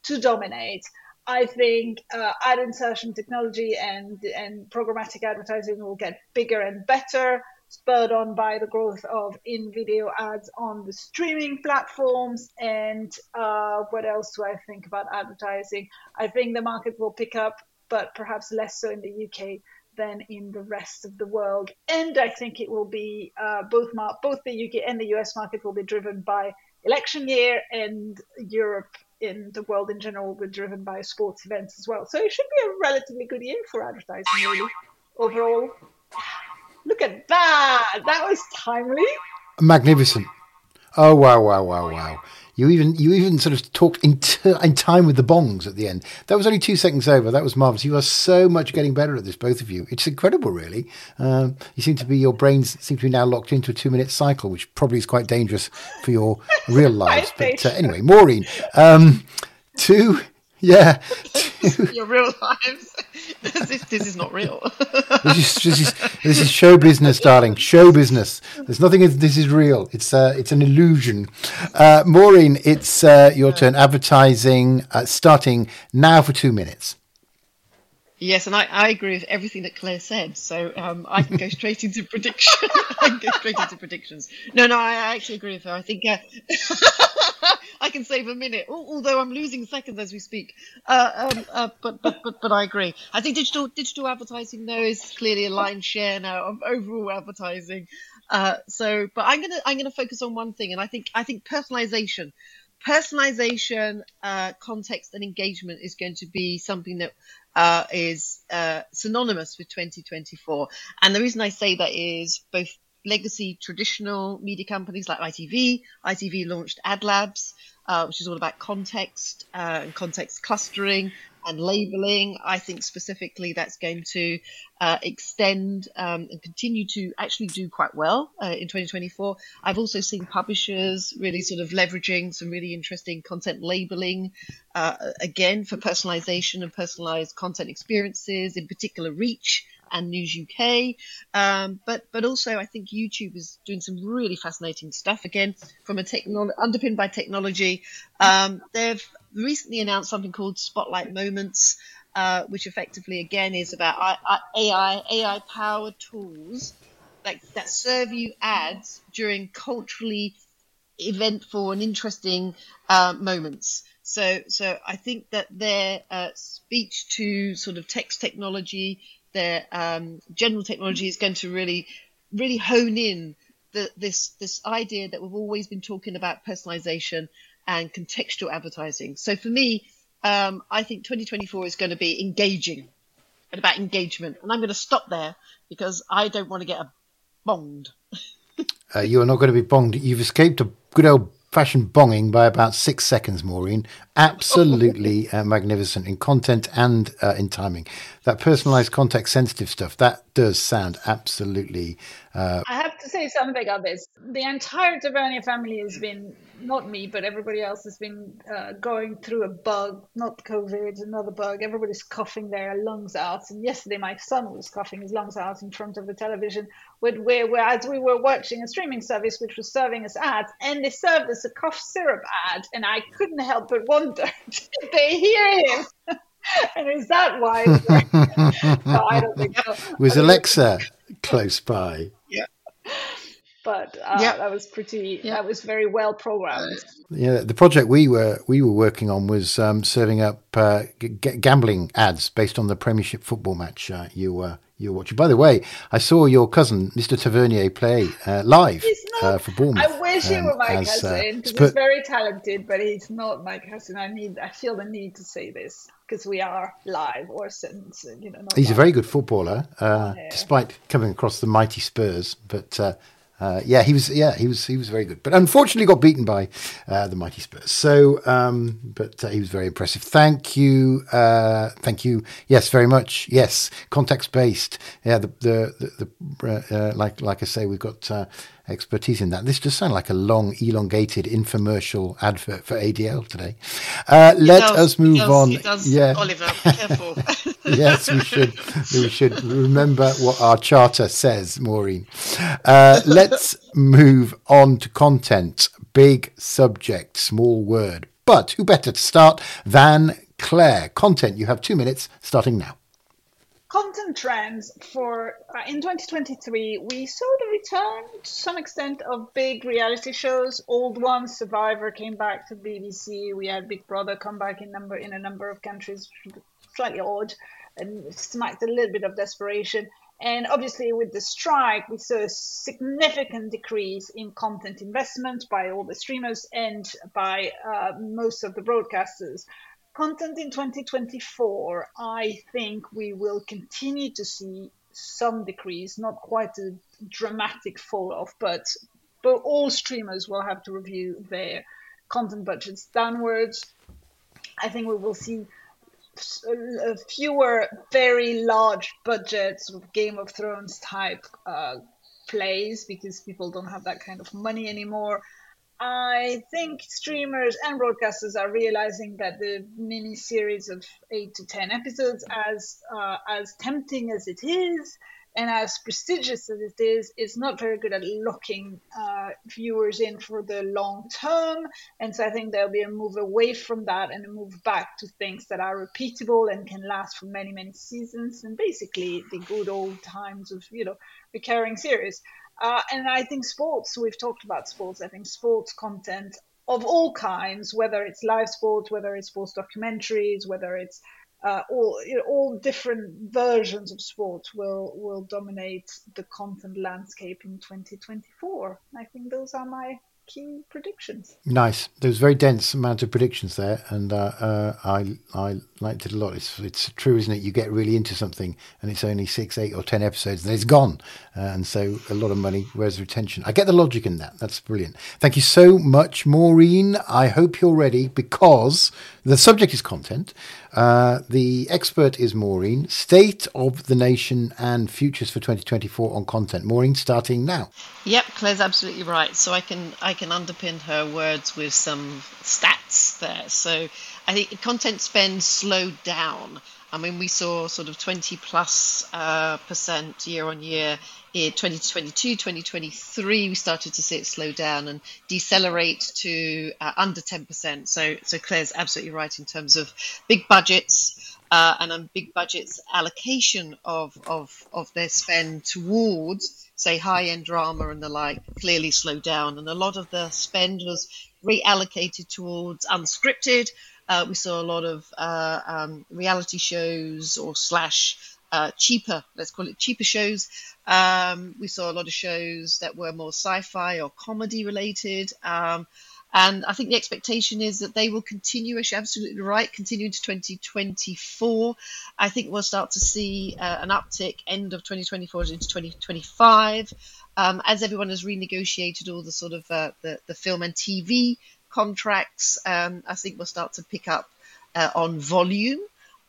to dominate. I think uh, ad insertion technology and and programmatic advertising will get bigger and better, spurred on by the growth of in-video ads on the streaming platforms. And uh, what else do I think about advertising? I think the market will pick up, but perhaps less so in the UK than in the rest of the world. And I think it will be uh, both mar- both the UK and the US market will be driven by election year, and Europe in the world in general will be driven by sports events as well. So it should be a relatively good year for advertising, really, overall. Look at that! That was timely. Magnificent. Oh wow, wow, wow, wow. You even you even sort of talked in, t- in time with the bongs at the end. That was only two seconds over. That was marvelous. You are so much getting better at this, both of you. It's incredible, really. Um, you seem to be your brains seem to be now locked into a two minute cycle, which probably is quite dangerous for your real [LAUGHS] lives. but uh, anyway, Maureen, um, two [LAUGHS] yeah. [LAUGHS] Your real lives. [LAUGHS] this, this is not real. this, is, this, is, this is show business, darling. Show business. There's nothing. This is real. It's uh, it's an illusion. Uh, Maureen, it's uh, your turn. Advertising uh, starting now for two minutes. Yes, and I, I agree with everything that Claire said. So um, I can go straight into [LAUGHS] prediction. [LAUGHS] I can go straight into predictions. No, no, I, actually agree with her. I think uh, [LAUGHS] I can save a minute, although I'm losing seconds as we speak. Uh, um, uh, but, but but but I agree. I think digital digital advertising though is clearly a line share now of overall advertising. Uh, so, but I'm gonna I'm gonna focus on one thing, and I think I think personalization personalization, uh, context, and engagement is going to be something that uh, is uh, synonymous with 2024. And the reason I say that is both legacy traditional media companies like ITV, ITV launched Ad Labs, uh, which is all about context uh, and context clustering and labeling. I think specifically that's going to uh, extend um, and continue to actually do quite well uh, in 2024. I've also seen publishers really sort of leveraging some really interesting content labeling, uh, again for personalization and personalized content experiences, in particular reach and News UK. Um, but but also I think YouTube is doing some really fascinating stuff again from a technology underpinned by technology. Um, they've recently announced something called Spotlight Moments, uh, which effectively again is about AI AI powered tools that that serve you ads during culturally eventful and interesting uh, moments. So, so I think that their uh, speech to sort of text technology their um, general technology is going to really, really hone in the, this this idea that we've always been talking about personalization and contextual advertising. So for me, um, I think 2024 is going to be engaging and about engagement. And I'm going to stop there because I don't want to get a bonged. [LAUGHS] uh, you are not going to be bonged. You've escaped a good old fashioned bonging by about six seconds, Maureen. Absolutely [LAUGHS] uh, magnificent in content and uh, in timing. That personalized, context sensitive stuff, that does sound absolutely. Uh, I have to say something on this. The entire Tavernier family has been, not me, but everybody else has been uh, going through a bug, not COVID, another bug. Everybody's coughing their lungs out. And yesterday, my son was coughing his lungs out in front of the television with, where, where, as we were watching a streaming service which was serving us ads, and they served us a cough syrup ad. And I couldn't help but wonder [LAUGHS] did they hear him? [LAUGHS] and is that why? [LAUGHS] no, I don't think so. Was Alexa close by? Yeah. But uh, yeah. that was pretty. Yeah. That was very well programmed. Yeah, the project we were we were working on was um, serving up uh, g- gambling ads based on the Premiership football match uh, you were you were watching. By the way, I saw your cousin, Mr. Tavernier, play uh, live uh, for Bournemouth. I wish um, he were my as, cousin because he's very talented, but he's not my cousin. I need. I feel the need to say this because we are live or since you know. He's live. a very good footballer, uh, yeah. despite coming across the mighty Spurs. But uh, uh, yeah, he was. Yeah, he was. He was very good, but unfortunately got beaten by uh, the mighty Spurs. So, um, but uh, he was very impressive. Thank you. Uh, thank you. Yes, very much. Yes, context based. Yeah, the the, the, the like like I say, we've got expertise in that. This does sound like a long, elongated infomercial advert for ADL today. Uh, let does, us move does, on. Does, yeah, Oliver, careful. [LAUGHS] yes, we should. We should remember what our charter says, Maureen. Uh, let's move on to content. Big subject, small word. But who better to start than Claire? Content. You have two minutes, starting now content trends for uh, in 2023 we saw the return to some extent of big reality shows. Old ones survivor came back to bbc we had big brother come back in number in a number of countries slightly odd and smacked a little bit of desperation. And obviously with the strike we saw a significant decrease in content investment by all the streamers and by uh, most of the broadcasters content in 2024, I think we will continue to see some decrease, not quite a dramatic fall off, but but all streamers will have to review their content budgets downwards. I think we will see fewer very large budgets with Game of Thrones type uh, plays because people don't have that kind of money anymore. I think streamers and broadcasters are realizing that the mini series of eight to ten episodes, as uh, as tempting as it is, and as prestigious as it is, is not very good at locking uh, viewers in for the long term. And so I think there'll be a move away from that and a move back to things that are repeatable and can last for many, many seasons. And basically the good old times of, you know, recurring series. Uh, and I think sports, we've talked about sports, I think sports content of all kinds, whether it's live sports, whether it's sports documentaries, whether it's uh, all you know, all different versions of sports will will dominate the content landscape in 2024. I think those are my key predictions. Nice. There was a very dense amount of predictions there, and uh, uh, I I it a lot. It's it's true, isn't it? You get really into something, and it's only six, eight, or ten episodes, and it's gone. Uh, and so a lot of money. Where's retention? I get the logic in that. That's brilliant. Thank you so much, Maureen. I hope you're ready because the subject is content. Uh, the expert is Maureen. State of the nation and futures for 2024 on content. Maureen, starting now. Yep, Claire's absolutely right. So I can I can underpin her words with some stats there. So I think content spend slowed down. I mean, we saw sort of 20 plus uh, percent year on year in 2022, 2023. We started to see it slow down and decelerate to uh, under 10%. So, so Claire's absolutely right in terms of big budgets uh, and on big budgets allocation of, of, of their spend towards, say, high end drama and the like, clearly slowed down. And a lot of the spend was reallocated towards unscripted uh, we saw a lot of uh, um, reality shows or slash uh, cheaper, let's call it cheaper shows. Um, we saw a lot of shows that were more sci-fi or comedy related. Um, and I think the expectation is that they will continue, as you're absolutely right, continue into 2024. I think we'll start to see uh, an uptick end of 2024 into 2025 um, as everyone has renegotiated all the sort of uh, the, the film and TV contracts, um, I think will start to pick up uh, on volume.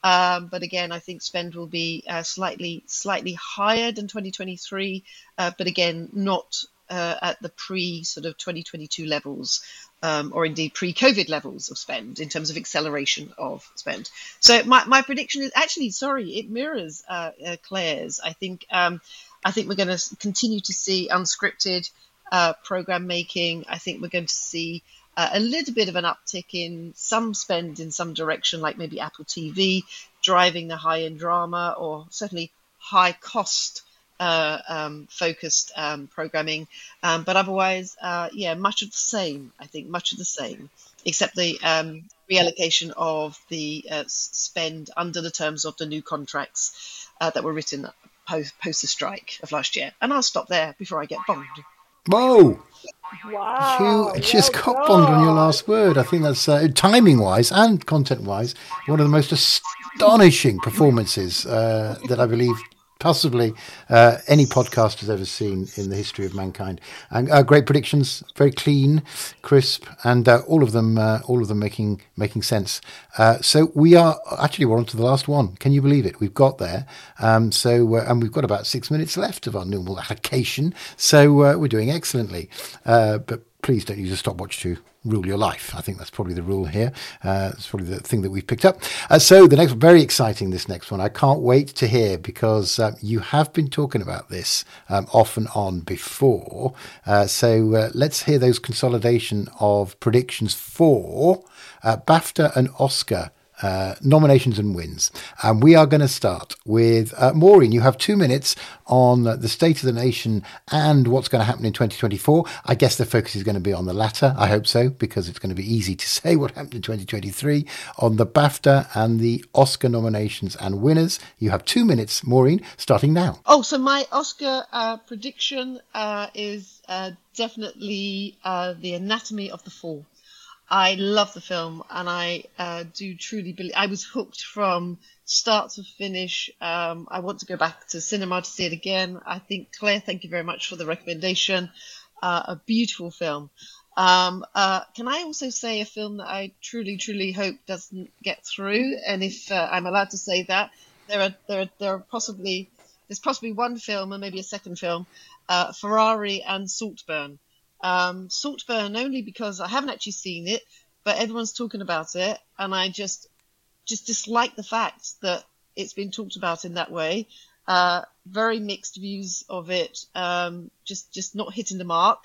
Um, but again, I think spend will be uh, slightly slightly higher than 2023, uh, but again, not uh, at the pre sort of 2022 levels, um, or indeed pre-COVID levels of spend in terms of acceleration of spend. So my, my prediction is actually sorry, it mirrors uh, uh, Claire's. I think um, I think we're going to continue to see unscripted program making. I think we're going to see uh, a little bit of an uptick in some spend in some direction, like maybe Apple TV driving the high end drama or certainly high cost uh, um, focused um, programming. Um, but otherwise, uh, yeah, much of the same, I think, much of the same, except the um, reallocation of the uh, spend under the terms of the new contracts uh, that were written post, post the strike of last year. And I'll stop there before I get bombed. Whoa! Wow! You [LAUGHS] just well got bombed on your last word. I think that's uh, timing wise and content wise one of the most astonishing performances uh, that I believe possibly uh, any podcast has ever seen in the history of mankind. And uh, great predictions, very clean, crisp, and uh, all of them, uh, all of them making making sense. Uh, so we are actually we're on to the last one. Can you believe it? We've got there. Um, so uh, and we've got about six minutes left of our normal allocation. So we're doing excellently. but please don't use a stopwatch to rule your life. I think that's probably the rule here. Uh, it's probably the thing that we've picked up. Uh, so the next, very exciting, this next one. I can't wait to hear because uh, you have been talking about this um, off and on before. Uh, so uh, let's hear those consolidation of predictions for uh, BAFTA and Oscar uh, nominations and wins. And we are going to start with uh, Maureen. You have two minutes on the state of the nation and what's going to happen in 2024. I guess the focus is going to be on the latter. I hope so, because it's going to be easy to [LAUGHS] say what happened in 2023 on the BAFTA and the Oscar nominations and winners. You have two minutes, Maureen, starting now. Oh, so my Oscar uh, prediction uh, is uh, definitely uh, The Anatomy of the Fall. I love the film, and I uh, do truly believe I was hooked from start to finish. Um, I want to go back to cinema to see it again. I think Claire, thank you very much for the recommendation. Uh, a beautiful film. Um, uh, can I also say a film that I truly, truly hope doesn't get through? And if uh, I'm allowed to say that, there are there are, there are possibly there's possibly one film and maybe a second film, uh, Ferrari and Saltburn um, Saltburn only because I haven't actually seen it, but everyone's talking about it, and I just just dislike the fact that it's been talked about in that way. Uh, very mixed views of it, um, just just not hitting the mark.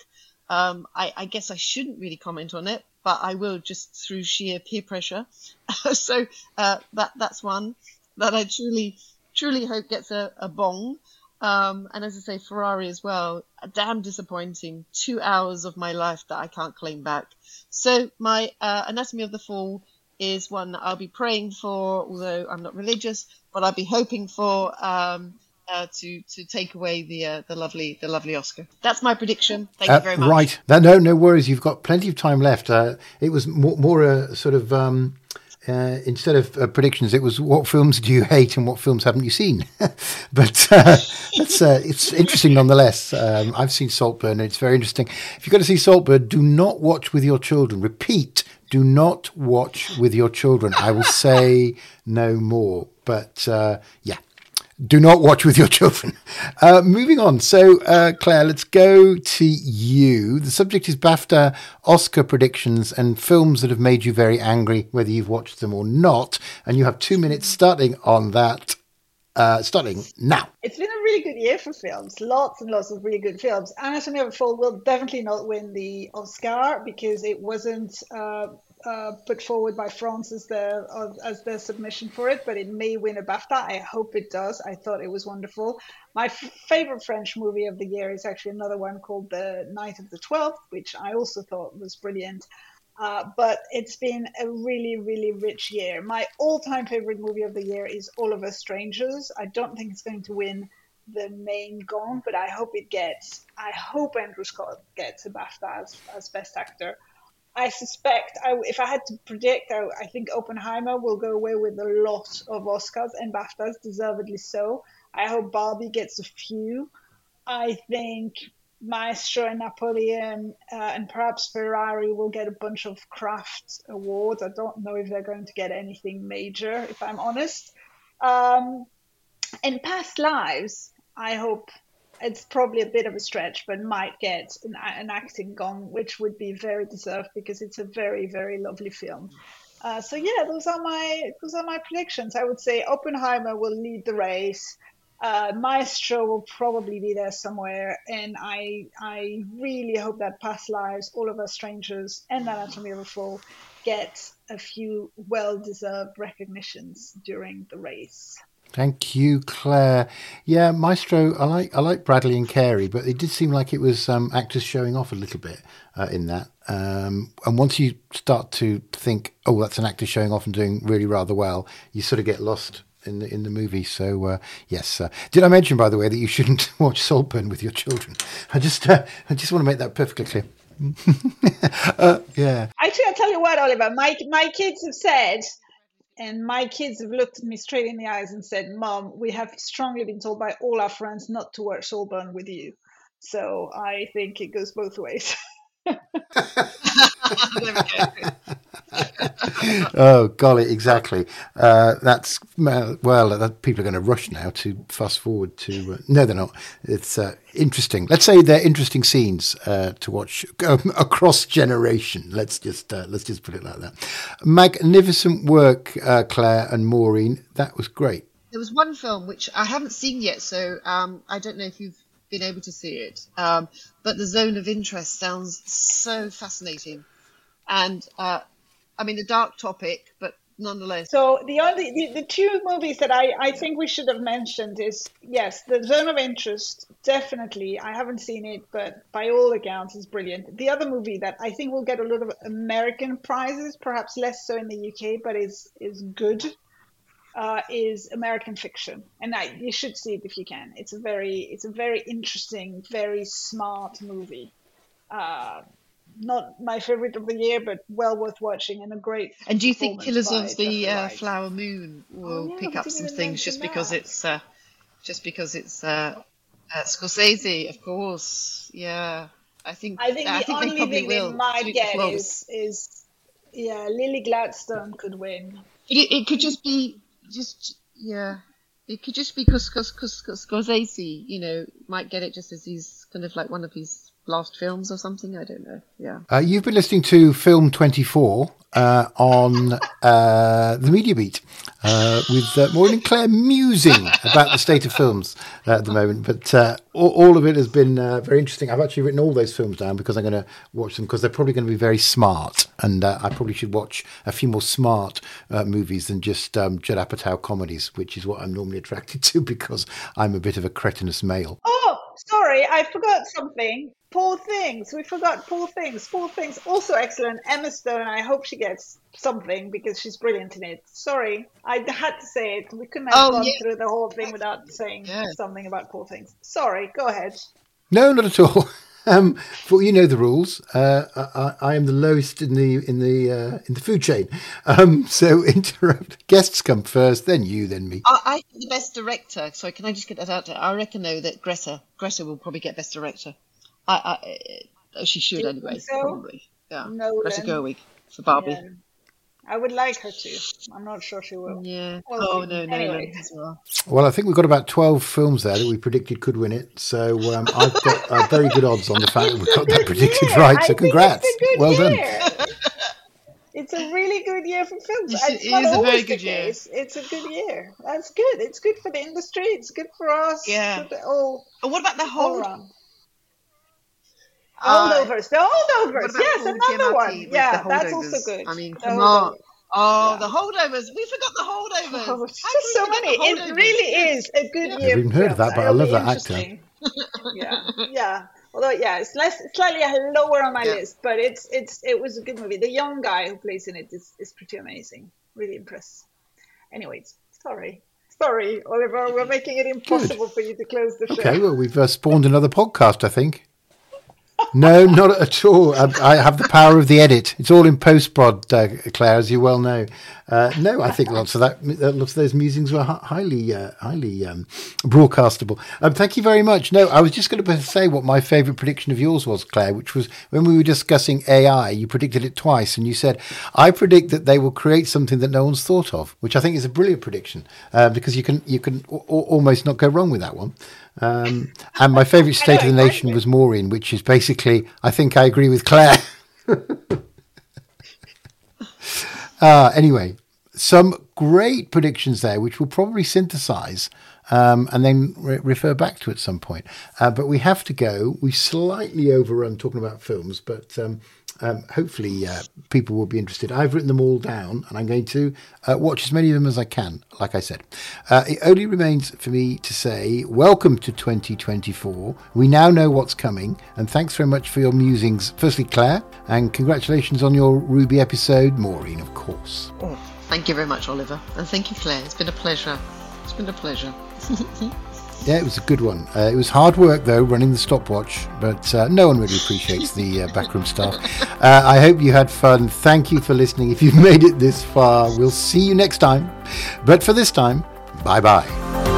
Um, I, I, guess I shouldn't really comment on it, but I will just through sheer peer pressure. [LAUGHS] so uh, that that's one that I truly truly hope gets a, a bong. Um, and as I say, Ferrari as well. A damn disappointing. Two hours of my life that I can't claim back. So my uh, Anatomy of the Fall is one that I'll be praying for, although I'm not religious, but I'll be hoping for um, uh, to to take away the uh, the lovely the lovely Oscar. That's my prediction. Thank you uh, very much. Right. No, no worries. You've got plenty of time left. Uh, it was more, more a sort of. Um, uh, instead of uh, predictions, it was what films do you hate and what films haven't you seen? [LAUGHS] but uh, uh, it's interesting nonetheless. Um, I've seen Saltburn, and it's very interesting. If you're going to see Saltburn, do not watch with your children. Repeat, do not watch with your children. I will say no more. But uh, yeah, do not watch with your [LAUGHS] children. Uh, moving on. So, uh, Claire, let's go to you. The subject is BAFTA Oscar predictions and films that have made you very angry, whether you've watched them or not. And you have two minutes starting on that. Uh, starting now. It's been a really good year for films. Lots and lots of really good films. Anatomy of a Fall will definitely not win the Oscar because it wasn't uh, put forward by France as their as their submission for it, but it may win a BAFTA. I hope it does. I thought it was wonderful. My f- favorite French movie of the year is actually another one called The Night of the Twelfth, which I also thought was brilliant. Uh, but it's been a really, really rich year. My all-time favorite movie of the year is All of Us Strangers. I don't think it's going to win the main gong, but I hope it gets. I hope Andrew Scott gets a BAFTA as, as Best Actor. I suspect, I, if I had to predict, I, I, think Oppenheimer will go away with a lot of Oscars and BAFTAs, deservedly so. I hope Barbie gets a few. I think Maestro and Napoleon uh, and perhaps Ferrari will get a bunch of craft awards. I don't know if they're going to get anything major, if I'm honest. Um, in past lives, I hope it's probably a bit of a stretch, but might get an, an acting gong, which would be very deserved because it's a very, very lovely film. Uh, so yeah, those are my those are my predictions. I would say Oppenheimer will lead the race. Uh, Maestro will probably be there somewhere, and I I really hope that Past Lives, All of Us Strangers, and Anatomy of a Fall get a few well deserved recognitions during the race. Thank you, Claire. Yeah, Maestro. I like I like Bradley and Carey, but it did seem like it was um, actors showing off a little bit uh, in that. Um, and once you start to think, oh, that's an actor showing off and doing really rather well, you sort of get lost in the in the movie. So uh, yes, uh, did I mention by the way that you shouldn't [LAUGHS] watch Saltburn with your children? I just uh, I just want to make that perfectly clear. [LAUGHS] uh, yeah. Actually, I'll tell you what, Oliver. My my kids have said and my kids have looked at me straight in the eyes and said, "Mom, we have strongly been told by all our friends not to watch Saltburn with you." So I think it goes both ways. [LAUGHS] [LAUGHS] [LAUGHS] [LAUGHS] oh golly, exactly. Uh, that's well, that, people are going to rush now to fast forward to. Uh, no, they're not. It's uh, interesting. Let's say they're interesting scenes uh, to watch um, [LAUGHS] across generation. Let's just uh, let's just put it like that. Magnificent work, uh, Claire and Maureen. That was great. There was one film which I haven't seen yet, so um, I don't know if you've been able to see it. Um, but the zone of interest sounds so fascinating, and I mean a dark topic, but nonetheless. So the only the, the two movies that I I think we should have mentioned is yes, the zone of interest definitely. I haven't seen it, but by all accounts, is brilliant. The other movie that I think will get a lot of American prizes, perhaps less so in the UK, but is is good uh, is American Fiction, and I, you should see it if you can. It's a very it's a very interesting, very smart movie. Uh, not my favorite of the year, but well worth watching and a great. And do you think Killers of the uh, Flower Moon will oh, pick up some things just because it's uh, just because it's uh, uh, Scorsese, of course? Yeah, I think I think the I think only thing will. they might get is is yeah, Lily Gladstone could win. It, it could just be just yeah, it could just be because Scorsese, you know, might get it just as he's kind of like one of his last films or something. I don't know. Yeah. Uh, you've been listening to Film Twenty Four uh, on uh, the Media Beat uh, with uh, Maureen and Claire musing about the state of films uh, at the moment. But uh, all, all, of it has been uh, very interesting. I've actually written all those films down because I'm going to watch them because they're probably going to be very smart. And uh, I probably should watch a few more smart movies than just um, Judd Apatow comedies, which is what I'm normally attracted to [LAUGHS] because I'm a bit of a cretinous male. Oh, sorry, I forgot something. Poor Things. We forgot Poor Things. Poor Things, also excellent. Emma Stone, I hope she gets something because she's brilliant in it. Sorry, I had to say it. We couldn't have oh, gone yeah. through the whole thing without saying yeah. something about Poor Things. Sorry, go ahead. No, not at all. [LAUGHS] Um, for you know the rules. Uh, I, I, am the lowest in the in the uh, in the food chain. Um, so [LAUGHS] interrupt. Guests come first, then you, then me. I, I think the best director. Sorry, can I just get that out there? I reckon though that Greta Greta will probably get best director. I, I she should anyway, so? probably. Yeah, Nolan. Greta Gerwig for Barbie. Yeah. I would like her to. I'm not sure she will. Yeah. Well, oh no, no, anyway. as well. Well, I think we've got about twelve films there that we predicted could win it. So um, I've got uh, very good odds on the fact that we've got that predicted [LAUGHS] year. right. So congrats. well year. done. It's a really good year for films. It's, it's it is a very good year. Case. It's a good year. That's good. It's good for the industry. It's good for us. Yeah. Oh, what about the whole? Holdovers. The holdovers. Yes, another one. Yeah, that's also good. I mean, come on. Oh, yeah. the holdovers. We forgot the holdovers. Oh, just so many. It really is a good yeah. year. I've even heard of that, but I love that actor. [LAUGHS] yeah, yeah. Although, yeah, it's less, slightly lower on my yeah. list, but it's it's it was a good movie. The young guy who plays in it is, is pretty amazing. Really impressed. Anyways, sorry. Sorry, Oliver, we're [LAUGHS] making it impossible good. for you to close the show. Okay, well, we've uh, spawned another podcast, I think no, not at all. I, I, have the power of the edit. It's all in post prod, uh, Claire, as you well know. Uh, no, I think lots of that, lots of those musings were highly, uh, highly um, broadcastable. Um, thank you very much. No, I was just going to say what my favourite prediction of yours was, Claire, which was when we were discussing AI. You predicted it twice, and you said, "I predict that they will create something that no one's thought of," which I think is a brilliant prediction uh, because you can you can a- almost not go wrong with that one. Um, and my favourite state of the nation was Maureen, which is basically, I think I agree with Claire. [LAUGHS] uh, anyway, some great predictions there, which we'll probably synthesize um, and then re- refer back to at some point. Uh, but we have to go. We slightly overrun talking about films, but um, um, hopefully uh, people will be interested. I've written them all down and I'm going to uh, watch as many of them as I can, like I said. Uh, it only remains for me to say welcome to 2024. We now know what's coming and thanks very much for your musings. Firstly, Claire, and congratulations on your Ruby episode. Maureen, of course. Oh, thank you very much, Oliver. And thank you, Claire. It's been a pleasure. It's been a pleasure. [LAUGHS] Yeah, it was a good one. Uh, it was hard work though, running the stopwatch, but uh, no one really appreciates the uh, backroom staff. [LAUGHS] Uh, I hope you had fun. Thank you for listening. If you've made it this far, we'll see you next time. But for this time, bye bye.